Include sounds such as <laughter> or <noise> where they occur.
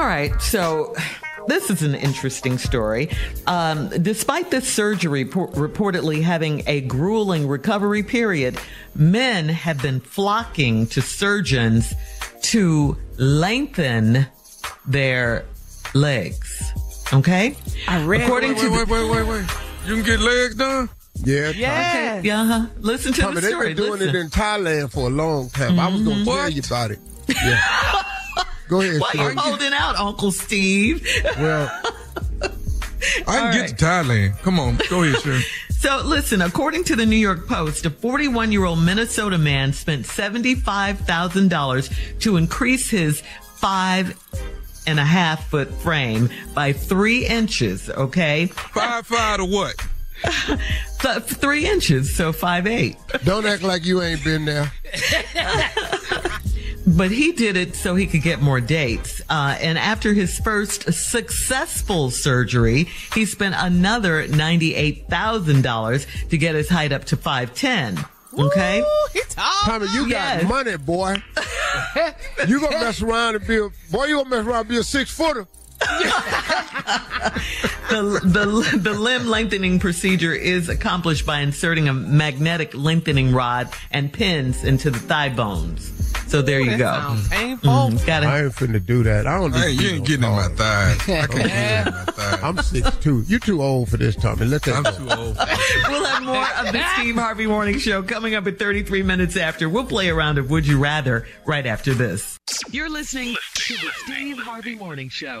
All right, so this is an interesting story. Um, despite this surgery reportedly having a grueling recovery period, men have been flocking to surgeons to lengthen their legs. Okay? I read. According wait, to wait, the- wait, wait, wait, wait. You can get legs done. Yeah, Yes. Yeah, uh-huh. listen to Tommy, the they've been doing Listen. it in Thailand for a long time. I was going to tell you about it. <laughs> Yeah. Go ahead, Why Shorty. you holding out, Uncle Steve? Well, <laughs> I can All get right. to Thailand. Come on, go ahead, sir. <laughs> So listen, according to the New York Post, a 41 year old Minnesota man spent $75,000 to increase his five and a half foot frame by three inches. Okay. Five five to what? <laughs> Three inches. So five eight. don't act like you ain't been there. But he did it so he could get more dates. Uh, and after his first successful surgery, he spent another $98,000 to get his height up to 5'10. Okay. Ooh, he tall. Tommy, you Yes. got money, boy. <laughs> you gonna mess around and be a boy. You gonna mess around and be a six footer. <laughs> the, the, the limb lengthening procedure is accomplished by inserting a magnetic lengthening rod and pins into the thigh bones. So there you That go. sounds painful. Mhm, Gotta, I ain't finna do that. I don't. Hey, need you ain't be getting in my tall. thighs. I <laughs> can't get in my thighs. I'm six two. You too old for this, Tommy. Let that I'm go. too old. <laughs> we'll have more of the Steve Harvey Morning Show coming up at 33 minutes after. We'll play a round of Would You Rather right after this. You're listening to the Steve Harvey Morning Show.